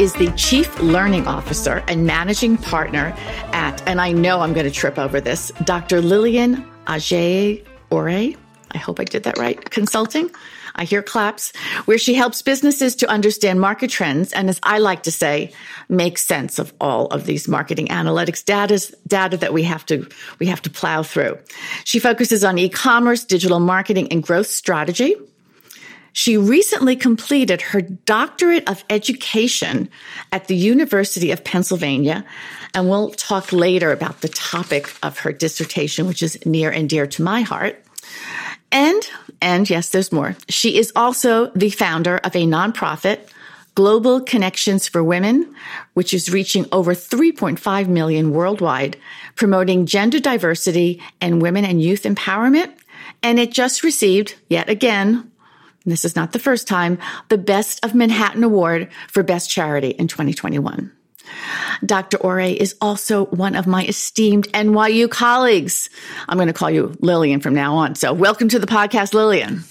is the Chief Learning Officer and Managing Partner at, and I know I'm going to trip over this, Dr. Lillian Ajay Ore. I hope I did that right. Consulting. I hear claps, where she helps businesses to understand market trends and, as I like to say, make sense of all of these marketing analytics data, data that we have to we have to plow through. She focuses on e-commerce, digital marketing, and growth strategy. She recently completed her doctorate of education at the University of Pennsylvania. And we'll talk later about the topic of her dissertation, which is near and dear to my heart. And, and yes, there's more. She is also the founder of a nonprofit, Global Connections for Women, which is reaching over 3.5 million worldwide, promoting gender diversity and women and youth empowerment. And it just received, yet again, this is not the first time, the Best of Manhattan Award for Best Charity in 2021. Dr. Ore is also one of my esteemed NYU colleagues. I'm going to call you Lillian from now on. So, welcome to the podcast, Lillian.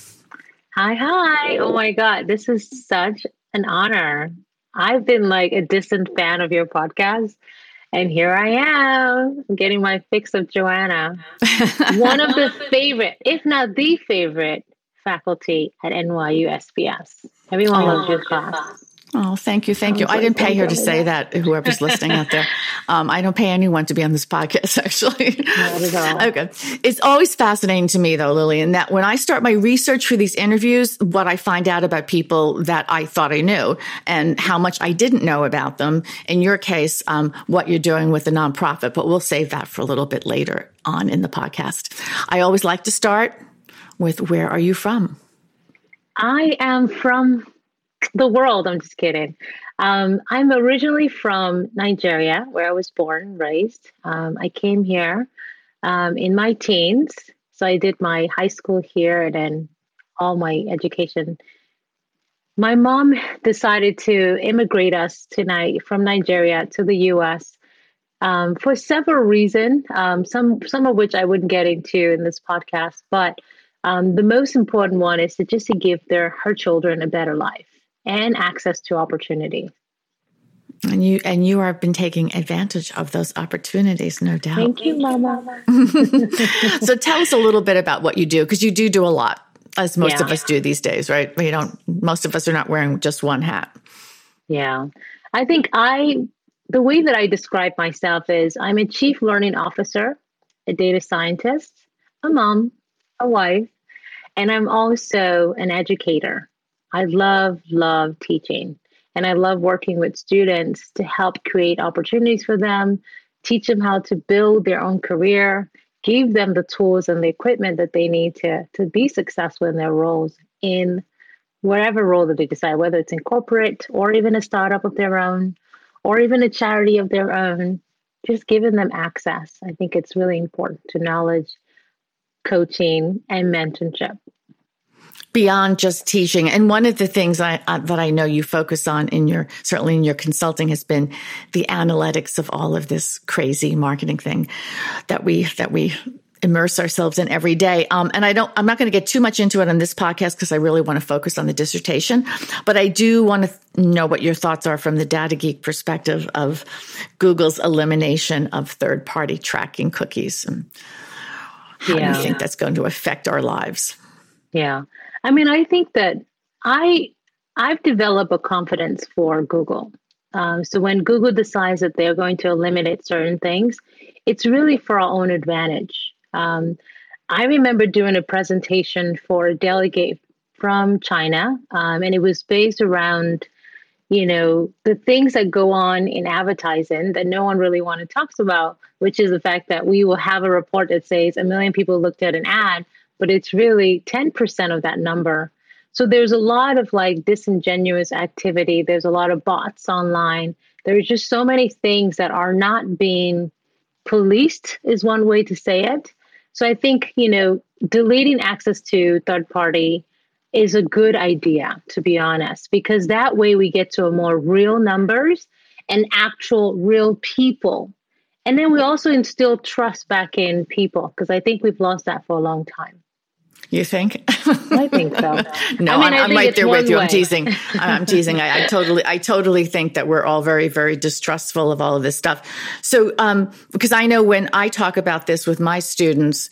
Hi, hi. Oh my God, this is such an honor. I've been like a distant fan of your podcast. And here I am getting my fix of Joanna. one of the favorite, if not the favorite, faculty at NYU SPS. Everyone oh, loves your class. Oh, thank you. Thank you. I didn't pay her to say that, whoever's listening out there. Um, I don't pay anyone to be on this podcast, actually. okay. It's always fascinating to me, though, Lillian, that when I start my research for these interviews, what I find out about people that I thought I knew and how much I didn't know about them. In your case, um, what you're doing with the nonprofit, but we'll save that for a little bit later on in the podcast. I always like to start with where are you from? I am from the world. I'm just kidding. Um, I'm originally from Nigeria, where I was born, raised. Um, I came here um, in my teens. So I did my high school here and then all my education. My mom decided to immigrate us tonight from Nigeria to the US um, for several reasons, um, some, some of which I wouldn't get into in this podcast. But um, the most important one is to just to give their her children a better life and access to opportunity. And you and you have been taking advantage of those opportunities, no doubt. Thank you, Mama. so tell us a little bit about what you do, because you do do a lot, as most yeah. of us do these days, right? We don't. Most of us are not wearing just one hat. Yeah, I think I the way that I describe myself is I'm a chief learning officer, a data scientist, a mom, a wife, and I'm also an educator. I love, love teaching. And I love working with students to help create opportunities for them, teach them how to build their own career, give them the tools and the equipment that they need to, to be successful in their roles in whatever role that they decide, whether it's in corporate or even a startup of their own or even a charity of their own, just giving them access. I think it's really important to knowledge, coaching, and mentorship beyond just teaching. And one of the things I, uh, that I know you focus on in your, certainly in your consulting has been the analytics of all of this crazy marketing thing that we, that we immerse ourselves in every day. Um, and I don't, I'm not going to get too much into it on this podcast because I really want to focus on the dissertation, but I do want to know what your thoughts are from the data geek perspective of Google's elimination of third party tracking cookies and how yeah. do you think that's going to affect our lives? Yeah. I mean, I think that I I've developed a confidence for Google. Um, so when Google decides that they're going to eliminate certain things, it's really for our own advantage. Um, I remember doing a presentation for a delegate from China, um, and it was based around, you know, the things that go on in advertising that no one really want to talk about, which is the fact that we will have a report that says a million people looked at an ad, but it's really 10% of that number So there's a lot of like disingenuous activity. There's a lot of bots online. There's just so many things that are not being policed, is one way to say it. So I think, you know, deleting access to third party is a good idea, to be honest, because that way we get to a more real numbers and actual real people. And then we also instill trust back in people because I think we've lost that for a long time. You think? I think so. no, I am right there with you. Way. I'm teasing. I'm teasing. I, I, totally, I totally think that we're all very, very distrustful of all of this stuff. So, um, because I know when I talk about this with my students,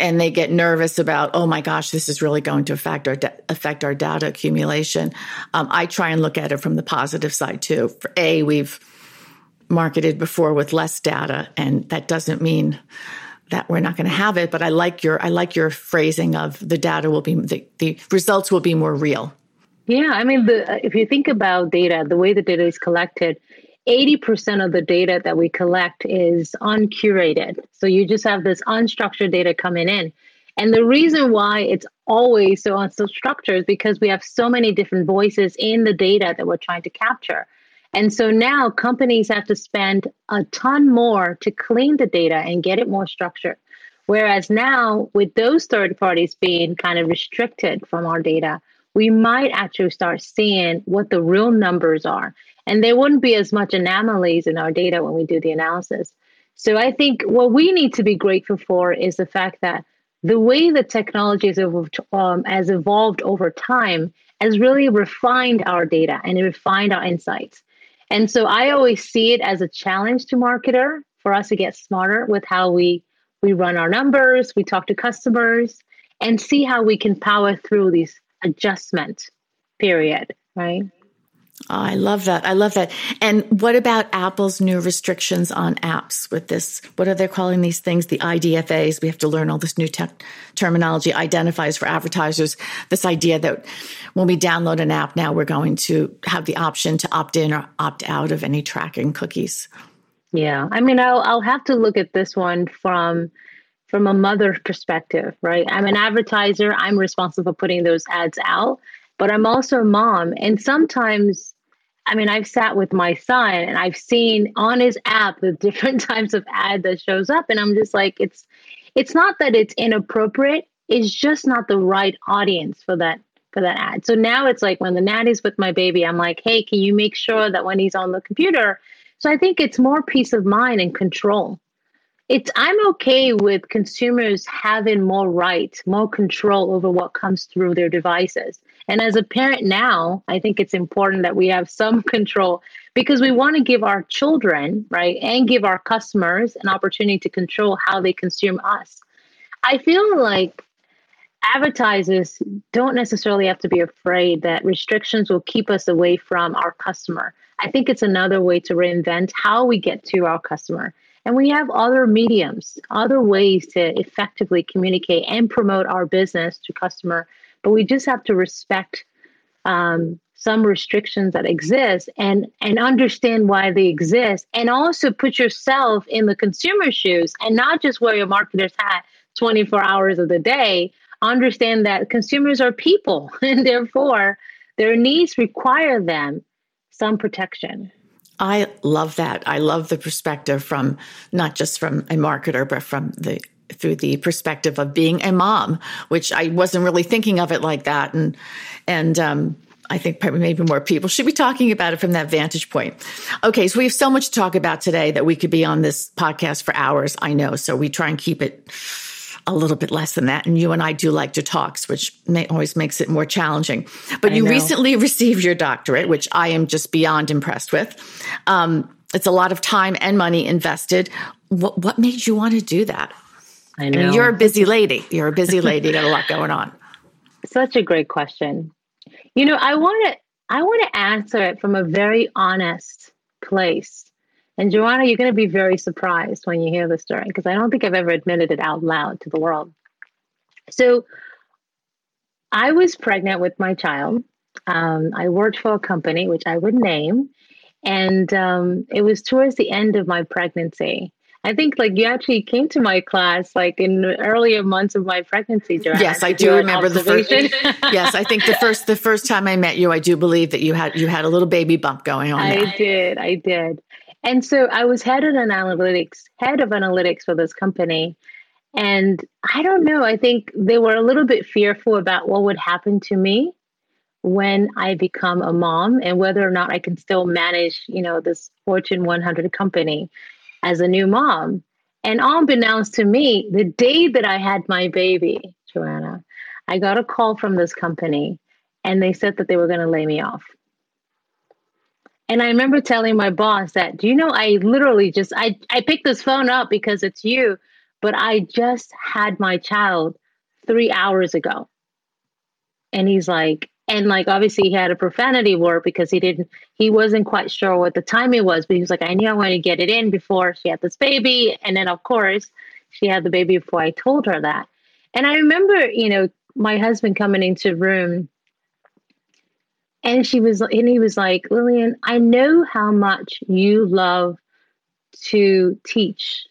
and they get nervous about, oh my gosh, this is really going to affect our affect our data accumulation. Um, I try and look at it from the positive side too. For a, we've marketed before with less data, and that doesn't mean that we're not going to have it. But I like your I like your phrasing of the data will be the, the results will be more real. Yeah, I mean, the, if you think about data, the way the data is collected, 80% of the data that we collect is uncurated. So you just have this unstructured data coming in. And the reason why it's always so unstructured is because we have so many different voices in the data that we're trying to capture. And so now companies have to spend a ton more to clean the data and get it more structured. Whereas now, with those third parties being kind of restricted from our data, we might actually start seeing what the real numbers are. And there wouldn't be as much anomalies in our data when we do the analysis. So I think what we need to be grateful for is the fact that the way the technology has evolved, um, has evolved over time has really refined our data and refined our insights. And so I always see it as a challenge to marketer for us to get smarter with how we we run our numbers, we talk to customers, and see how we can power through these adjustment period, right? Oh, I love that. I love that. And what about Apple's new restrictions on apps with this? What are they calling these things? The IDFAs. We have to learn all this new te- terminology, identifies for advertisers. This idea that when we download an app now, we're going to have the option to opt in or opt out of any tracking cookies. Yeah. I mean, I'll, I'll have to look at this one from from a mother perspective, right? I'm an advertiser. I'm responsible for putting those ads out but I'm also a mom. And sometimes, I mean, I've sat with my son and I've seen on his app the different types of ad that shows up. And I'm just like, it's it's not that it's inappropriate, it's just not the right audience for that for that ad. So now it's like when the nanny's with my baby, I'm like, hey, can you make sure that when he's on the computer? So I think it's more peace of mind and control it's i'm okay with consumers having more rights, more control over what comes through their devices and as a parent now i think it's important that we have some control because we want to give our children right and give our customers an opportunity to control how they consume us i feel like advertisers don't necessarily have to be afraid that restrictions will keep us away from our customer i think it's another way to reinvent how we get to our customer and we have other mediums, other ways to effectively communicate and promote our business to customer. But we just have to respect um, some restrictions that exist and and understand why they exist, and also put yourself in the consumer's shoes and not just wear your marketer's hat 24 hours of the day. Understand that consumers are people, and therefore their needs require them some protection. I love that. I love the perspective from not just from a marketer, but from the through the perspective of being a mom, which I wasn't really thinking of it like that. And and um, I think maybe more people should be talking about it from that vantage point. Okay, so we have so much to talk about today that we could be on this podcast for hours. I know, so we try and keep it a little bit less than that. And you and I do like to talks, which may, always makes it more challenging. But I you know. recently received your doctorate, which I am just beyond impressed with. Um, it's a lot of time and money invested. What, what made you want to do that? I know. I mean, you're a busy lady. You're a busy lady. got a lot going on. Such a great question. You know, I want to I want to answer it from a very honest place. And Joanna, you're going to be very surprised when you hear this story because I don't think I've ever admitted it out loud to the world. So, I was pregnant with my child. Um, I worked for a company which I would name, and um, it was towards the end of my pregnancy. I think like you actually came to my class like in the earlier months of my pregnancy. Yes, I do remember the first. yes, I think the first the first time I met you, I do believe that you had you had a little baby bump going on. I did, I did, and so I was head of analytics, head of analytics for this company, and I don't know. I think they were a little bit fearful about what would happen to me when I become a mom and whether or not I can still manage, you know, this Fortune 100 company as a new mom. And unbeknownst to me, the day that I had my baby, Joanna, I got a call from this company and they said that they were going to lay me off. And I remember telling my boss that, do you know, I literally just I I picked this phone up because it's you, but I just had my child 3 hours ago. And he's like, and like obviously he had a profanity war because he didn't he wasn't quite sure what the timing was but he was like i knew i wanted to get it in before she had this baby. And then of course she had the baby before i told her that. And i remember you know my husband coming into the room and she was and he was like lillian i know how much you love to teach.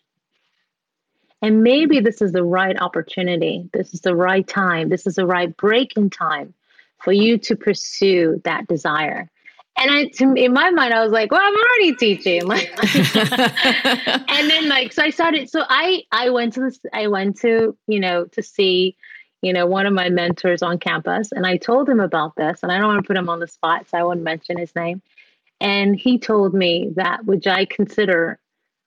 And maybe this is the right opportunity. This is the right time. This is the right break in time for you to pursue that desire. And I, to, in my mind, I was like, "Well, I'm already teaching." and then, like, so I started. So I, I went to this. I went to, you know, to see, you know, one of my mentors on campus, and I told him about this. And I don't want to put him on the spot, so I won't mention his name. And he told me that would I consider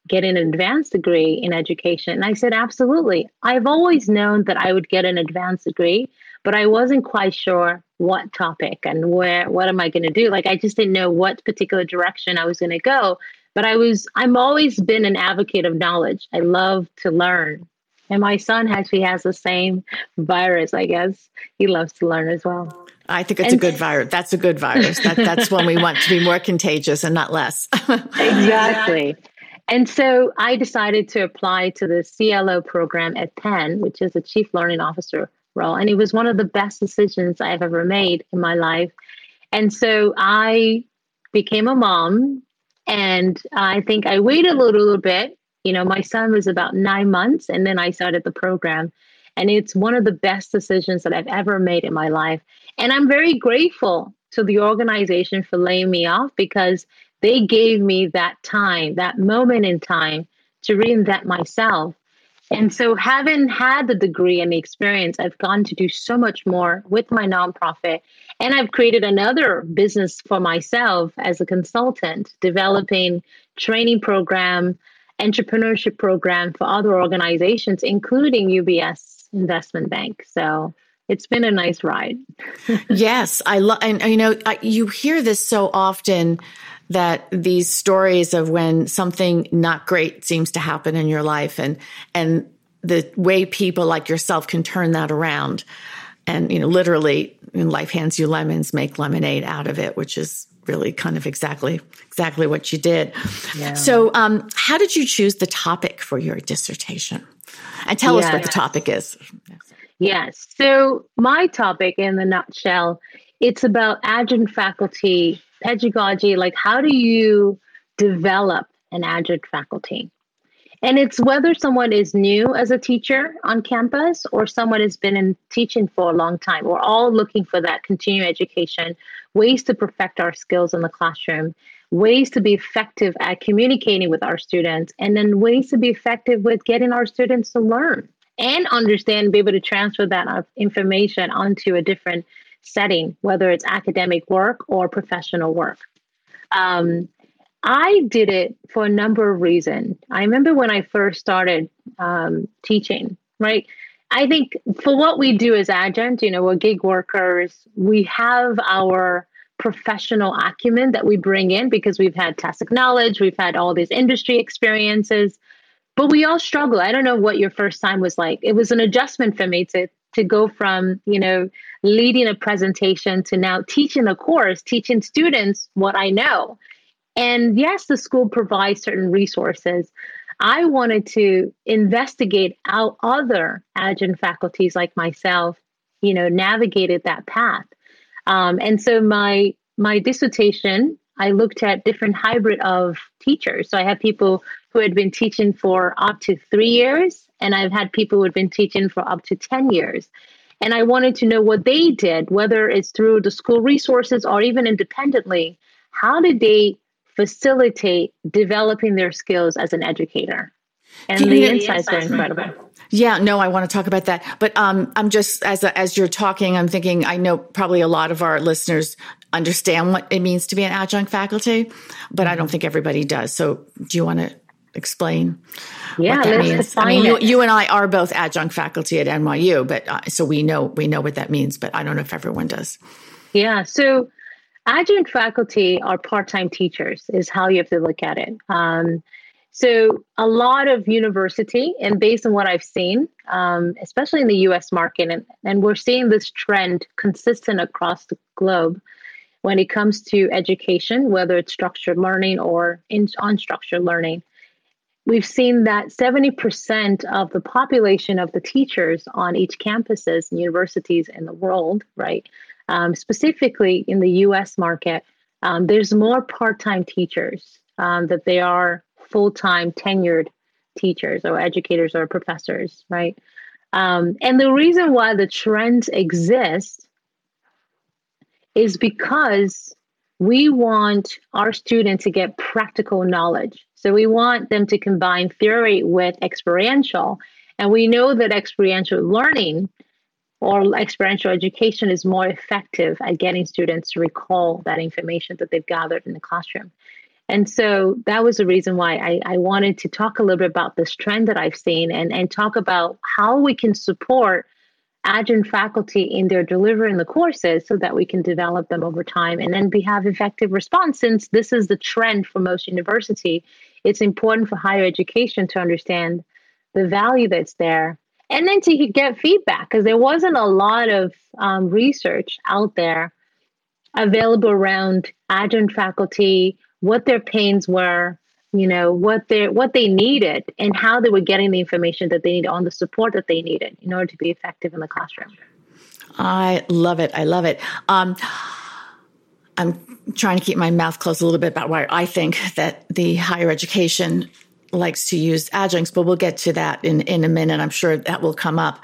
getting an advanced degree in education? And I said, absolutely. I've always known that I would get an advanced degree, but I wasn't quite sure what topic and where what am I going to do? Like I just didn't know what particular direction I was going to go. But I was I'm always been an advocate of knowledge. I love to learn. And my son actually has the same virus, I guess. He loves to learn as well. I think it's and, a good virus. That's a good virus. That, that's when we want to be more contagious and not less. exactly. And so I decided to apply to the CLO program at Penn, which is the Chief Learning Officer role. And it was one of the best decisions I've ever made in my life. And so I became a mom. And I think I waited a little, little bit. You know, my son was about nine months, and then I started the program. And it's one of the best decisions that I've ever made in my life. And I'm very grateful to the organization for laying me off because they gave me that time, that moment in time to reinvent myself and so, having had the degree and the experience, I've gone to do so much more with my nonprofit. And I've created another business for myself as a consultant, developing training program, entrepreneurship program for other organizations, including UBS Investment Bank. So, it's been a nice ride. yes, I love, and you know, I, you hear this so often that these stories of when something not great seems to happen in your life and and the way people like yourself can turn that around. And you know literally life hands you lemons make lemonade out of it which is really kind of exactly exactly what you did. Yeah. so um, how did you choose the topic for your dissertation? And tell yes. us what the topic is. Yes so my topic in the nutshell it's about adjunct faculty pedagogy like how do you develop an adjunct faculty? And it's whether someone is new as a teacher on campus or someone has been in teaching for a long time. We're all looking for that continuing education ways to perfect our skills in the classroom ways to be effective at communicating with our students and then ways to be effective with getting our students to learn and understand be able to transfer that information onto a different setting, whether it's academic work or professional work. Um, I did it for a number of reasons. I remember when I first started um, teaching, right? I think for what we do as adjunct, you know, we're gig workers, we have our professional acumen that we bring in because we've had tacit knowledge, we've had all these industry experiences, but we all struggle. I don't know what your first time was like. It was an adjustment for me to to go from, you know, leading a presentation to now teaching a course, teaching students what I know. And yes, the school provides certain resources. I wanted to investigate how other adjunct faculties like myself, you know, navigated that path. Um, and so my my dissertation, I looked at different hybrid of teachers. So I have people who had been teaching for up to three years, and I've had people who had been teaching for up to 10 years. And I wanted to know what they did, whether it's through the school resources or even independently. How did they facilitate developing their skills as an educator? And the insights are incredible. Yeah, no, I want to talk about that. But um, I'm just as as you're talking, I'm thinking. I know probably a lot of our listeners understand what it means to be an adjunct faculty, but I don't think everybody does. So, do you want to explain? Yeah, that let's means? I mean. You, you, and I are both adjunct faculty at NYU, but uh, so we know we know what that means. But I don't know if everyone does. Yeah, so adjunct faculty are part-time teachers is how you have to look at it. Um, so a lot of university, and based on what I've seen, um, especially in the U.S. market, and, and we're seeing this trend consistent across the globe when it comes to education, whether it's structured learning or in, unstructured learning. We've seen that 70% of the population of the teachers on each campuses and universities in the world, right, um, specifically in the US market, um, there's more part time teachers um, that they are full time tenured teachers or educators or professors, right? Um, and the reason why the trends exist is because we want our students to get practical knowledge. So we want them to combine theory with experiential. And we know that experiential learning or experiential education is more effective at getting students to recall that information that they've gathered in the classroom. And so that was the reason why I, I, wanted to talk a little bit about this trend that I've seen and, and talk about how we can support adjunct faculty in their delivering the courses so that we can develop them over time and then be have effective response since this is the trend for most university it's important for higher education to understand the value that's there and then to get feedback because there wasn't a lot of um, research out there available around adjunct faculty what their pains were, you know, what they what they needed and how they were getting the information that they needed on the support that they needed in order to be effective in the classroom. I love it. I love it. Um, I'm trying to keep my mouth closed a little bit about why I think that the higher education likes to use adjuncts, but we'll get to that in, in a minute. I'm sure that will come up.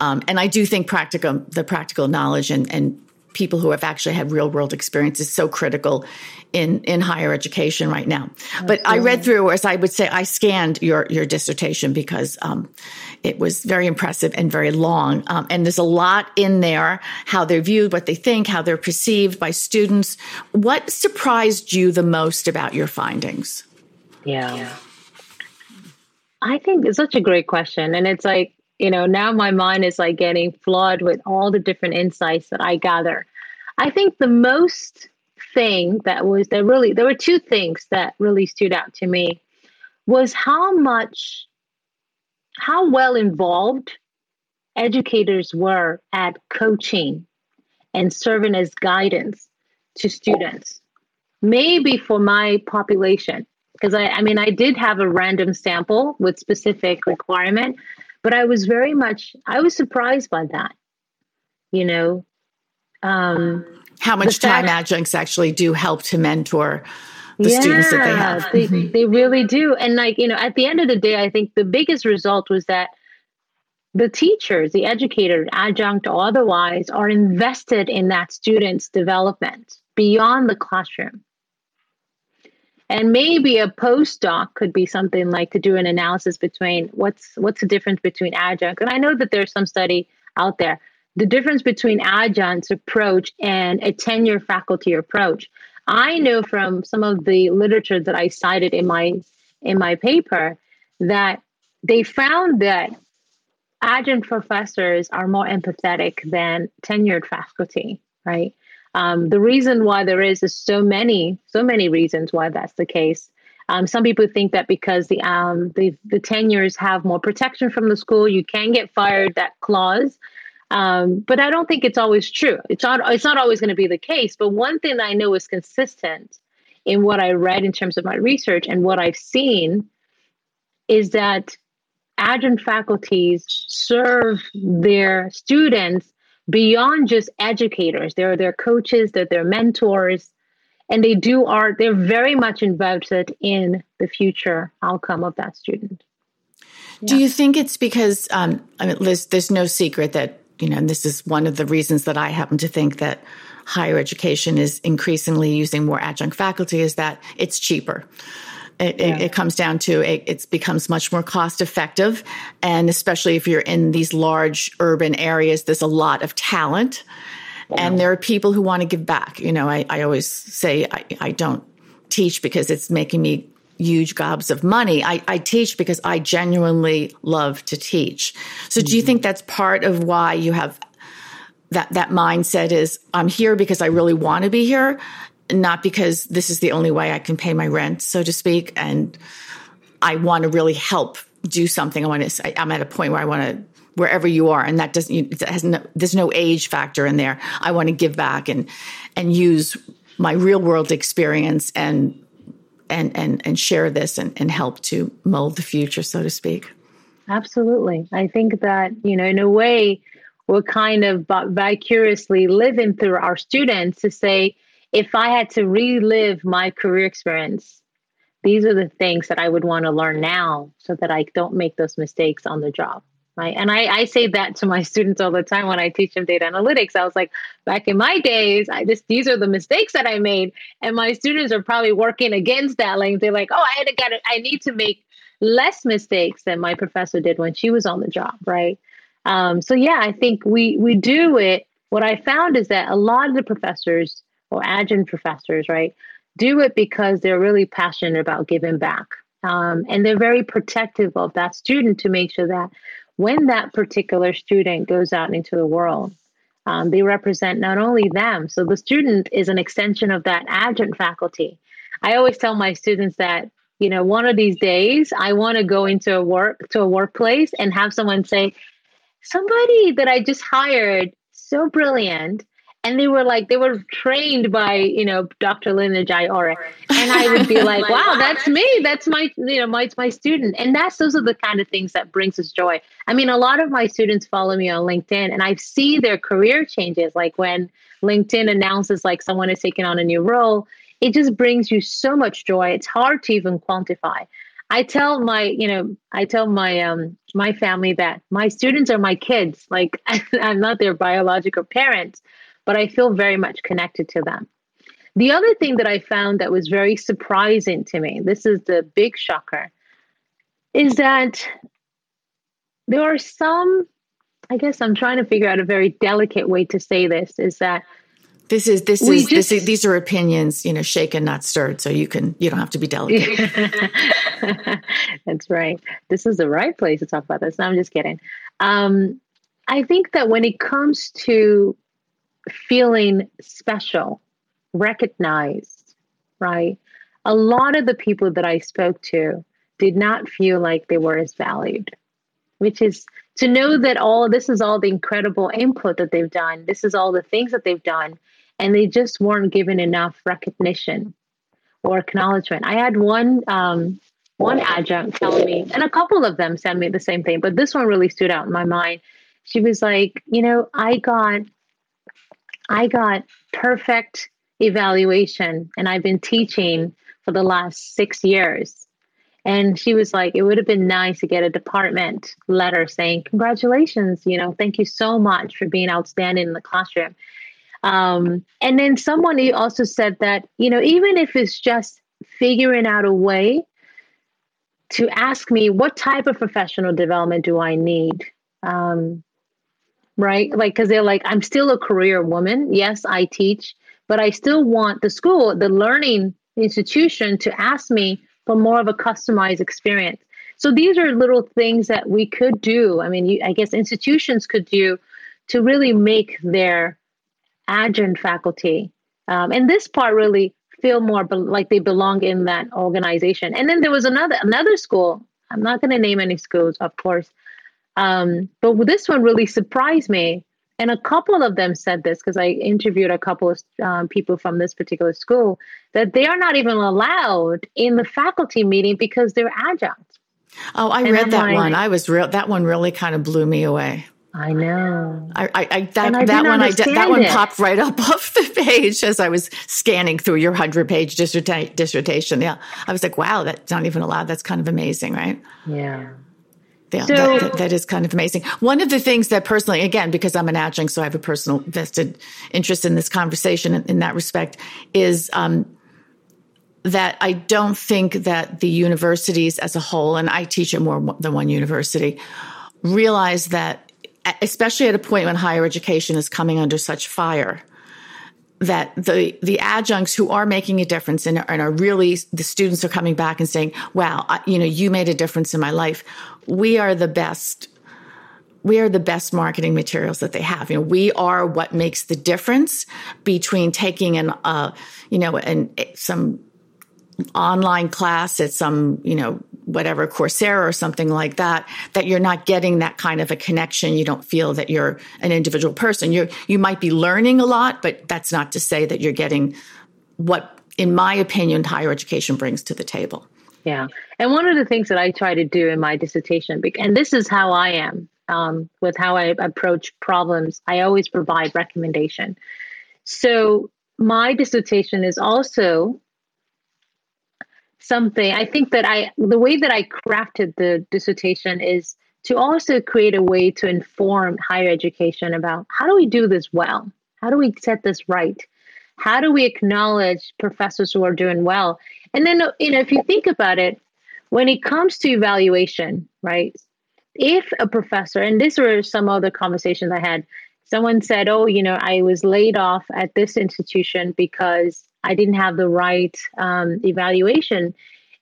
Um, and I do think practical, the practical knowledge and, and people who have actually had real world experience is so critical in in higher education right now. Absolutely. But I read through, as I would say, I scanned your your dissertation because um, it was very impressive and very long, um, and there's a lot in there how they're viewed, what they think, how they're perceived by students. What surprised you the most about your findings? Yeah. yeah. I think it's such a great question. And it's like, you know, now my mind is like getting flooded with all the different insights that I gather. I think the most thing that was that really there were two things that really stood out to me was how much how well involved educators were at coaching and serving as guidance to students. Maybe for my population because I, I mean i did have a random sample with specific requirement but i was very much i was surprised by that you know um, how much time adjuncts actually do help to mentor the yeah, students that they have. They, mm-hmm. they really do. And like, you know, at the end of the day, I think the biggest result was that the teachers, the educators, adjunct or otherwise, are invested in that student's development beyond the classroom. And maybe a postdoc could be something like to do an analysis between what's what's the difference between adjunct. And I know that there's some study out there the difference between adjunct's approach and a tenure faculty approach. I know from some of the literature that I cited in my in my paper that they found that adjunct professors are more empathetic than tenured faculty, right? Um, the reason why there is is so many, so many reasons why that's the case. Um, some people think that because the um, the the tenures have more protection from the school, you can get fired. That clause um, but I don't think it's always true. It's not. It's not always going to be the case. But one thing that I know is consistent in what I read in terms of my research and what I've seen is that adjunct faculties serve their students beyond just educators. They're their coaches. They're their mentors. and they do are they're very much invested in the future outcome of that student. Do you think it's because um, I mean, there's, there's no secret that you know, and this is one of the reasons that I happen to think that higher education is increasingly using more adjunct faculty is that it's cheaper. It, yeah. it, it, comes down to it, it becomes much more cost effective. And especially if you're in these large urban areas, there's a lot of talent. Yeah. And there are people who want to give back. You know, I, I always say I, I don't teach because it's making me huge gobs of money. I, I, teach because I genuinely love to teach. So, do you mm-hmm. think that's part of why you have that that mindset? Is I'm here because I really want to be here, not because this is the only way I can pay my rent, so to speak. And I want to really help do something. I want to, I'm at a point where I want to, wherever you are, and that doesn't, it has no, there's no age factor in there. I want to give back and, and use my real world experience and, and, and, and share this and, and help to mold the future, so to speak. Absolutely. I think that, you know, in a way, we're kind of vicariously living through our students to say, if I had to relive my career experience, these are the things that I would want to learn now so that I don't make those mistakes on the job. And I, I say that to my students all the time when I teach them data analytics. I was like, back in my days, I just these are the mistakes that I made. And my students are probably working against that. Like they're like, oh, I had to get it, I need to make less mistakes than my professor did when she was on the job. Right. Um, so yeah, I think we we do it. What I found is that a lot of the professors or adjunct professors, right, do it because they're really passionate about giving back. Um, and they're very protective of that student to make sure that when that particular student goes out into the world, um, they represent not only them, so the student is an extension of that adjunct faculty. I always tell my students that you know one of these days I want to go into a work to a workplace and have someone say, somebody that I just hired, so brilliant, and they were like they were trained by you know dr lillian ajayi-ore and i would be like wow that's me. That's my you know my, my student. And that's those are the kind of things that brings us joy. I mean a lot of my students follow me on linkedin and i see their career changes. Like when linkedin announces like someone is taking on a new role it just brings you so much joy. It's hard to even quantify. I tell my, you know, I tell my um my family that my students are my kids. Like I'm not their biological parents, but I feel very much connected to them. The other thing that I found that was very surprising to me, this is the big shocker, is that there are some, I guess I'm trying to figure out a very delicate way to say this, is that this is this is, just, this is these are opinions, you know, shaken not stirred. So you can you don't have to be delicate. That's right. This is the right place to talk about this. No, I'm just kidding. Um, I think that when it comes to feeling special, recognized, right? A lot of the people that I spoke to did not feel like they were as valued, which is to know that all this is all the incredible input that they've done, this is all the things that they've done, and they just weren't given enough recognition or acknowledgement. I had one um, one adjunct telling me, and a couple of them sent me the same thing, but this one really stood out in my mind. She was like, you know, I got I got perfect evaluation and I've been teaching for the last six years. And she was like, it would have been nice to get a department letter saying, Congratulations, you know, thank you so much for being outstanding in the classroom. Um, and then someone also said that, you know, even if it's just figuring out a way to ask me, what type of professional development do I need? Um, right? Like, because they're like, I'm still a career woman. Yes, I teach, but I still want the school, the learning institution to ask me for more of a customized experience. So these are little things that we could do. I mean, you, I guess institutions could do to really make their adjunct faculty, um, and this part really feel more be- like they belong in that organization. And then there was another another school. I'm not going to name any schools, of course, um, but this one really surprised me. And a couple of them said this because I interviewed a couple of um, people from this particular school that they are not even allowed in the faculty meeting because they're adjuncts. Oh, I and read I'm that like, one. I was real. That one really kind of blew me away. I know. I, I, I that, I that one, I that one popped right up off the page as I was scanning through your hundred page dissertation. Yeah, I was like, wow, that's not even allowed. That's kind of amazing, right? Yeah. Yeah, so, that, that, that is kind of amazing. One of the things that personally, again, because I'm an adjunct, so I have a personal vested interest in this conversation in, in that respect, is um, that I don't think that the universities as a whole, and I teach at more than one university, realize that especially at a point when higher education is coming under such fire that the the adjuncts who are making a difference and, and, are really the students are coming back and saying wow I, you know you made a difference in my life. We are the best we are the best marketing materials that they have. You know we are what makes the difference between taking an uh, you know and some online class at some, you know, whatever Coursera or something like that, that you're not getting that kind of a connection. You don't feel that you're an individual person. You you might be learning a lot, but that's not to say that you're getting what, in my opinion, higher education brings to the table. Yeah, and one of the things that I try to do in my dissertation, and this is how I am um, with how I approach problems, I always provide recommendation. So my dissertation is also something. I think that i the way that i crafted the dissertation is to also create a way to inform higher education about how do we do this well? How do we set this right? How do we acknowledge professors who are doing well? And then you know if you think about it when it comes to evaluation right if a professor and these were some other conversations i had someone said oh you know i was laid off at this institution because I didn't have the right um, evaluation.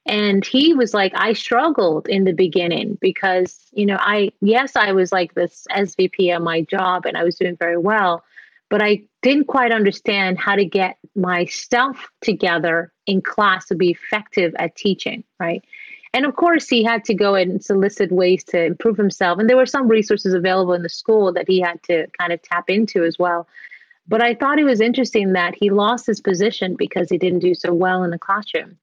And he was like, I struggled in the beginning because, you know, I, yes, I was like this SVP of my job and I was doing very well, but I didn't quite understand how to get my stuff together in class to be effective at teaching, right? And of course, he had to go and solicit ways to improve himself. And there were some resources available in the school that he had to kind of tap into as well. But I thought it was interesting that he lost his position because he didn't do so well in the classroom.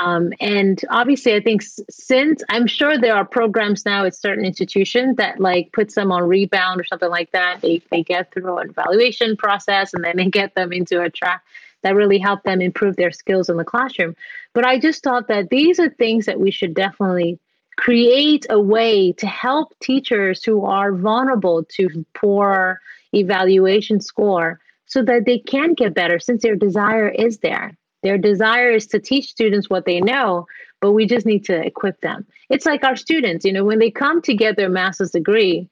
Um, and obviously, I think since I'm sure there are programs now at certain institutions that like puts them on rebound or something like that. They, they get through an evaluation process and then they get them into a track that really help them improve their skills in the classroom. But I just thought that these are things that we should definitely create a way to help teachers who are vulnerable to poor evaluation score so that they can get better since their desire is there. Their desire is to teach students what they know, but we just need to equip them. It's like our students, you know, when they come to get their master's degree,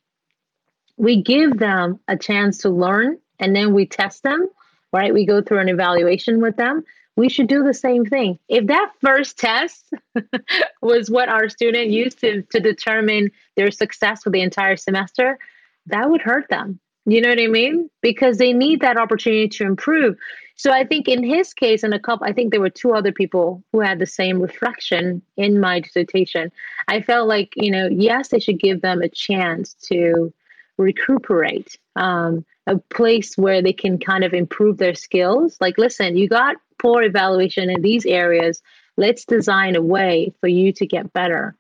we give them a chance to learn and then we test them, right? We go through an evaluation with them. We should do the same thing. If that first test was what our student used to, to determine their success for the entire semester, that would hurt them you know what I mean? Because they need that opportunity to improve. So I think in his case, and a couple, I think there were two other people who had the same reflection in my dissertation. I felt like, you know, yes, they should give them a chance to recuperate, um, a place where they can kind of improve their skills. Like, listen, you got poor evaluation in these areas. Let's design a way for you to get better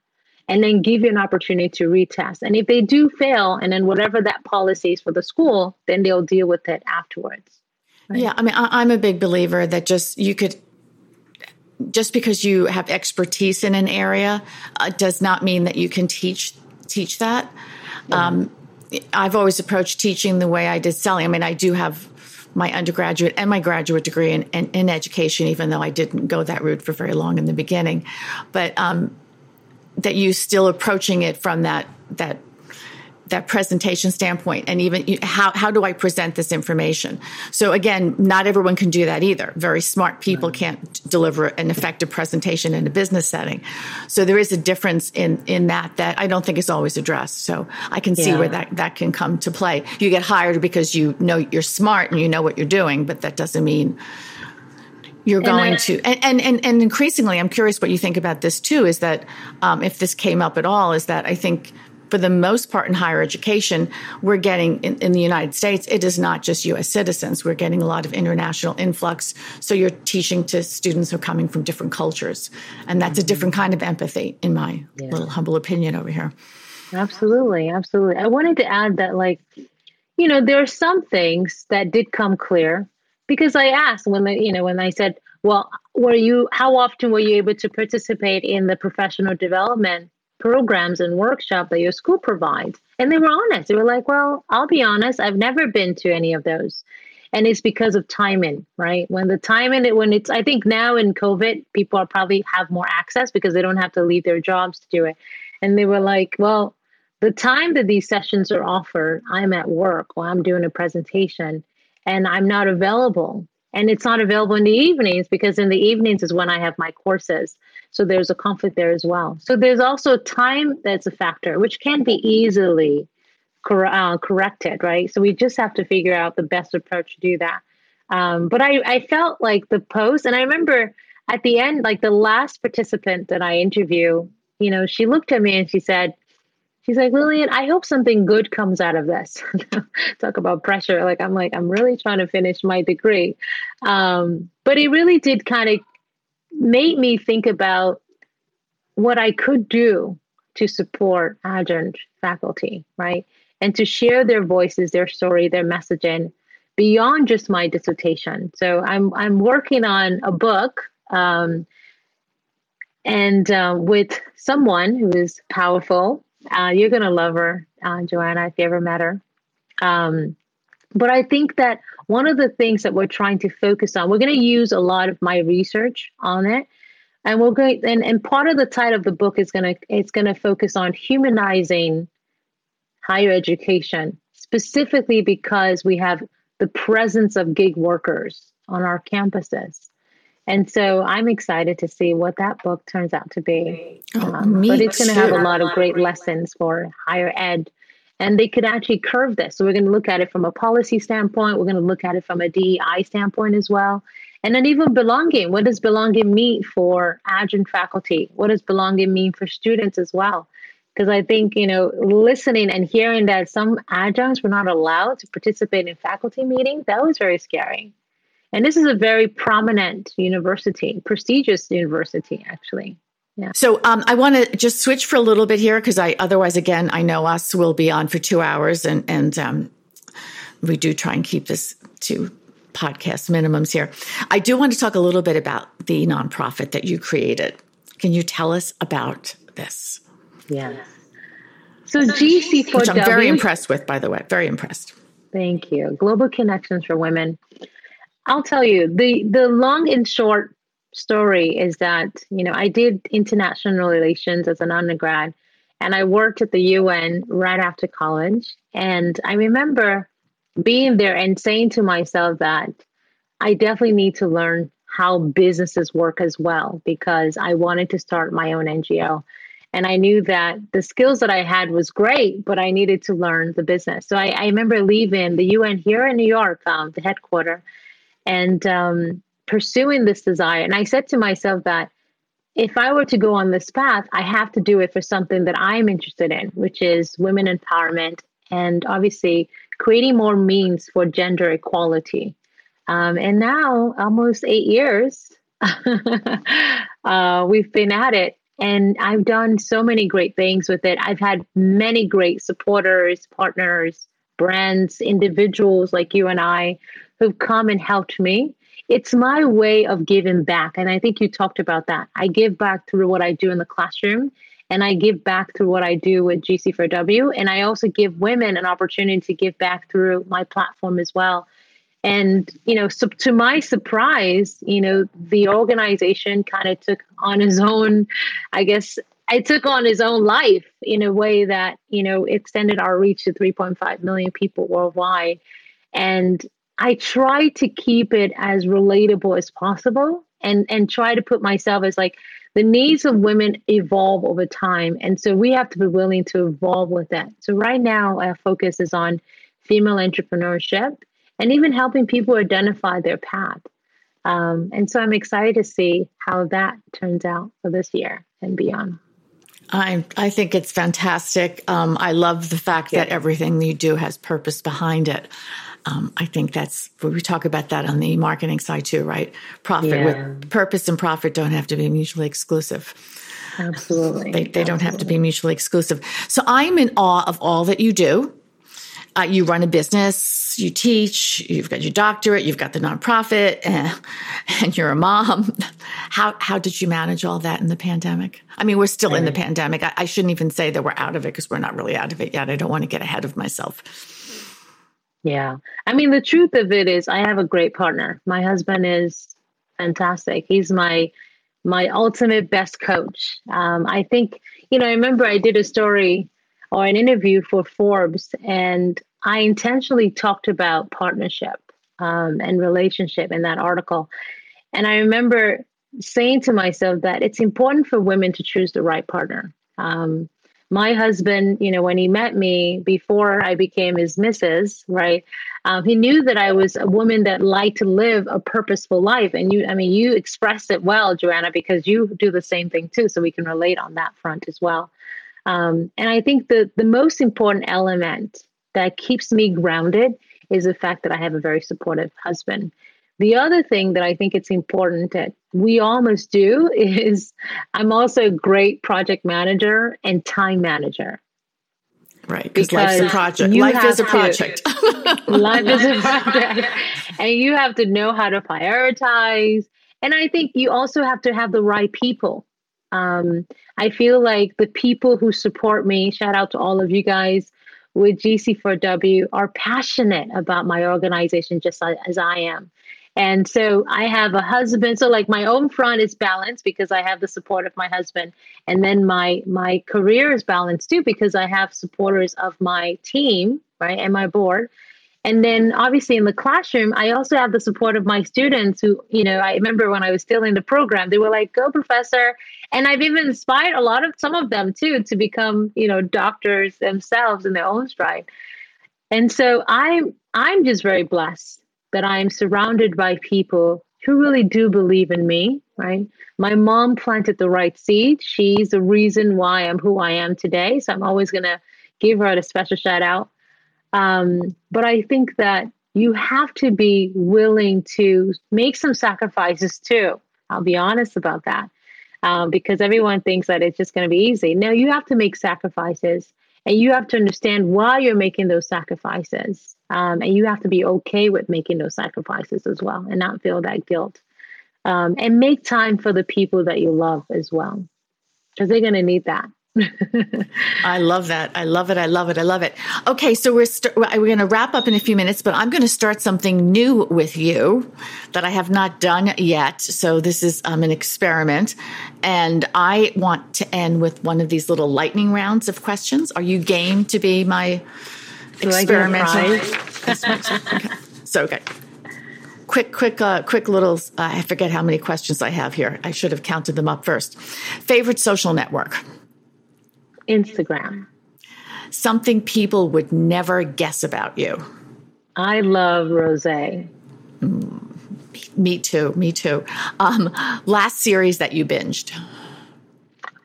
and then give you an opportunity to retest. And if they do fail, and then whatever that policy is for the school, then they'll deal with it afterwards. Right? Yeah, I mean, I, am a big believer that just you could. Just because you have expertise in an area uh, does not mean that you can teach teach that. Yeah. Um, I've always approached teaching the way I did selling. I mean, I do have my undergraduate and my graduate degree in, in, in, education, even though I didn't go that route for very long in the beginning. But um, that you still approaching it from that that that presentation standpoint? And even how, how do i present this information? So again not everyone can do that either. Very smart people can't deliver an effective presentation in a business setting. So there is a difference in in that that i don't think is always addressed. So i can see where that that can come to play. You get hired because you know you're smart and you know what you're doing but that doesn't mean you're going to and, and, and and increasingly i'm curious what you think about this too is that um, if this came up at all is that i think for the most part in higher education we're getting in, in, the united states it is not just us citizens we're getting a lot of international influx so you're teaching to students who are coming from different cultures and that's mm-hmm. a different kind of empathy in my yeah. little humble opinion over here Absolutely, absolutely. I wanted to add that, like, you know, there are some things that did come clear because I asked when they, you know, when I said, well, were you, how often were you able to participate in the professional development programs and workshop that your school provides? And they were honest. They were like, well, I'll be honest, I've never been to any of those. And it's because of timing, right? When the timing, it, when it's, I think now in COVID, people are probably have more access because they don't have to leave their jobs to do it. And they were like, well, the time that these sessions are offered, I'm at work or I'm doing a presentation and I'm not available. And it's not available in the evenings because in the evenings is when I have my courses. So there's a conflict there as well. So there's also time that's a factor, which can be easily cor- uh, corrected, right? So we just have to figure out the best approach to do that. Um, but I, I felt like the post, and I remember at the end, like the last participant that I interview, you know, she looked at me and she said, she's like, Lillian, I hope something good comes out of this. Talk about pressure. Like, I'm like, I'm really trying to finish my degree. Um, but it really did kind of make me think about what I could do to support adjunct faculty, right? And to share their voices, their story, their messaging beyond just my dissertation. So I'm I'm working on a book um, and uh, with someone who is powerful uh, you're going to love her, uh, Joanna, if you ever met her. Um, but I think that one of the things that we're trying to focus on, we're going to use a lot of my research on it. And we're going and, and part of the title of the book is gonna it's gonna focus on humanizing higher education, specifically because we have the presence of gig workers on our campuses. And so I'm excited to see what that book turns out to be. Oh, um, but it's going to have a lot of great lessons for higher ed. And they could actually curve this. So we're going to look at it from a policy standpoint. We're going to look at it from a DEI standpoint as well. And then even belonging. What does belonging mean for adjunct faculty? What does belonging mean for students as well? Because I think, you know, listening and hearing that some adjuncts were not allowed to participate in faculty meetings, that was very scary. And this is a very prominent university, prestigious university, actually. Yeah. So um, I want to just switch for a little bit here because I otherwise, again, I know us will be on for two hours, and and um, we do try and keep this to podcast minimums here. I do want to talk a little bit about the nonprofit that you created. Can you tell us about this? Yeah. So GC4W, which I'm very impressed with, by the way, very impressed. Thank you. Global Connections for Women. I'll tell you the the long and short story is that you know I did international relations as an undergrad, and I worked at the UN right after college. And I remember being there and saying to myself that I definitely need to learn how businesses work as well because I wanted to start my own NGO. And I knew that the skills that I had was great, but I needed to learn the business. So I, I remember leaving the UN here in New York, um, the headquarters, and um, pursuing this desire. And I said to myself that if I were to go on this path, I have to do it for something that I'm interested in, which is women empowerment and obviously creating more means for gender equality. Um, and now, almost eight years, uh, we've been at it. And I've done so many great things with it. I've had many great supporters, partners, brands, individuals like you and I who've come and helped me. It's my way of giving back. And I think you talked about that. I give back through what I do in the classroom and I give back through what I do with GC4W. And I also give women an opportunity to give back through my platform as well. And, you know, so to my surprise, you know, the organization kind of took on its own, I guess, I took on his own life in a way that, you know, extended our reach to 3.5 million people worldwide. And I try to keep it as relatable as possible and and try to put myself as like the needs of women evolve over time and so we have to be willing to evolve with that. So right now our focus is on female entrepreneurship and even helping people identify their path. Um, and so I'm excited to see how that turns out for this year and beyond. I I think it's fantastic. Um, I love the fact yeah. that everything you do has purpose behind it. Um, I think that's we talk about that on the marketing side too, right? Profit yeah. with purpose and profit don't have to be mutually exclusive. Absolutely. They, they Absolutely. don't have to be mutually exclusive. So I'm in awe of all that you do. Uh, you run a business, you teach, you've got your doctorate, you've got the nonprofit, and, and you're a mom. How how did you manage all that in the pandemic? I mean, we're still in the pandemic. I, I shouldn't even say that we're out of it because we're not really out of it yet. I don't want to get ahead of myself. Yeah. I mean, the truth of it is, I have a great partner. My husband is fantastic. He's my my ultimate best coach. Um, I think, you know, I remember I did a story or an interview for Forbes, and I intentionally talked about partnership um, and relationship in that article. And I remember saying to myself that it's important for women to choose the right partner. Um, my husband, you know, when he met me before I became his missus, right? Um, he knew that I was a woman that liked to live a purposeful life. And you, I mean, you expressed it well, Joanna, because you do the same thing too. So we can relate on that front as well. Um, and I think the the most important element that keeps me grounded is the fact that I have a very supportive husband. The other thing that I think it's important that we almost do is I'm also a great project manager and time manager. Right, because life's a project. Life is a project. life is a project. And you have to know how to prioritize. And I think you also have to have the right people. Um, I feel like the people who support me, shout out to all of you guys with GC4W, are passionate about my organization just as I am. And so I have a husband. So like my own front is balanced because I have the support of my husband. And then my my career is balanced too because I have supporters of my team, right? And my board. And then obviously in the classroom, I also have the support of my students who, you know, I remember when I was still in the program, they were like, go professor. And I've even inspired a lot of some of them too to become, you know, doctors themselves in their own stride. And so I'm I'm just very blessed that I am surrounded by people who really do believe in me, right? My mom planted the right seed. She's the reason why I'm who I am today. So I'm always to give her a special shout out. Um, but I think that you have to be willing to make some sacrifices too. I'll be honest about that. Um, because everyone thinks that it's just going to be easy. No, you have to make sacrifices and you have to understand why you're making those sacrifices. Um, and you have to be okay with making those sacrifices as well and not feel that guilt. Um, and make time for the people that you love as well, because they're going to need that. I love that. I love it. I love it. I love it. Okay, so we're we st- we're going to wrap up in a few minutes, but I'm going to start something new with you that I have not done yet. So this is um, an experiment, and I want to end with one of these little lightning rounds of questions. Are you game to be my experiment? okay. So okay. Quick, quick, uh, quick little. Uh, I forget how many questions I have here. I should have counted them up first. Favorite social network. Instagram. Something people would never guess about you. I love rose. Mm, me too. Me too. Um, last series that you binged.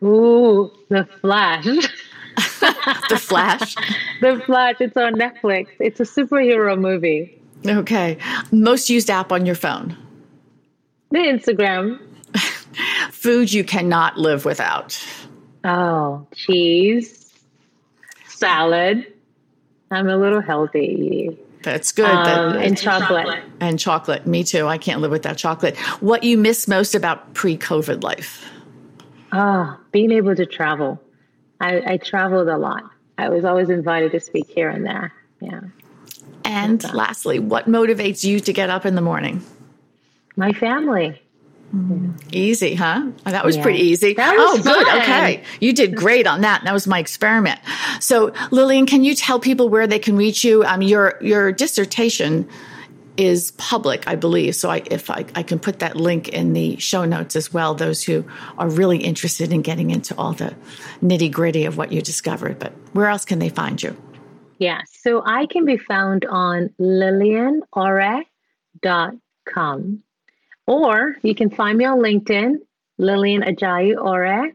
Ooh, The Flash. the Flash. the Flash. It's on Netflix. It's a superhero movie. Okay. Most used app on your phone. The Instagram. Food you cannot live without. Oh, cheese, salad. I'm a little healthy. That's good. Um, and chocolate. And chocolate. Me too. I can't live without chocolate. What you miss most about pre COVID life? Oh, being able to travel. I, I, traveled a lot. I was always invited to speak here and there. Yeah. And lastly, what motivates you to get up in the morning? My family. Easy, huh? That was yeah. pretty easy. Oh, fun. good. Okay. You did great on that. That was my experiment. So, Lillian, can you tell people where they can reach you? Um, your your dissertation is public, I believe. So, I, if I, I can put that link in the show notes as well, those who are really interested in getting into all the nitty gritty of what you discovered. But where else can they find you? Yeah. So, I can be found on lillianore.com. Or you can find me on LinkedIn, Lillian Ajayi Ore,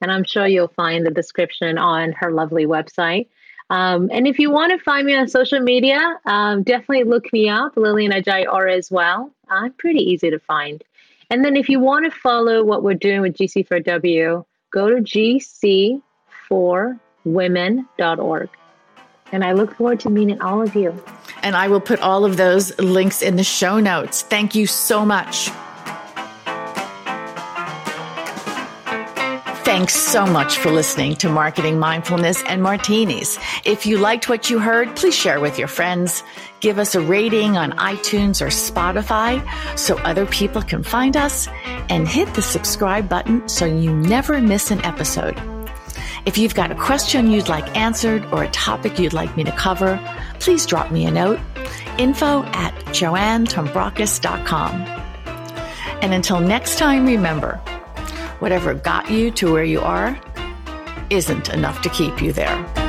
and I'm sure you'll find the description on her lovely website. Um, and if you want to find me on social media, um, definitely look me up, Lillian Ajayi Ore as well. I'm pretty easy to find. And then if you want to follow what we're doing with GC4W, go to gc4women.org. And I look forward to meeting all of you. And I will put all of those links in the show notes. Thank you so much. Thanks so much for listening to Marketing Mindfulness and Martinis. If you liked what you heard, please share with your friends. Give us a rating on iTunes or Spotify so other people can find us and hit the subscribe button so you never miss an episode. If you've got a question you'd like answered or a topic you'd like me to cover, please drop me a note. Info at joannatombrakos.com. And until next time, remember, whatever got you to where you are isn't enough to keep you there.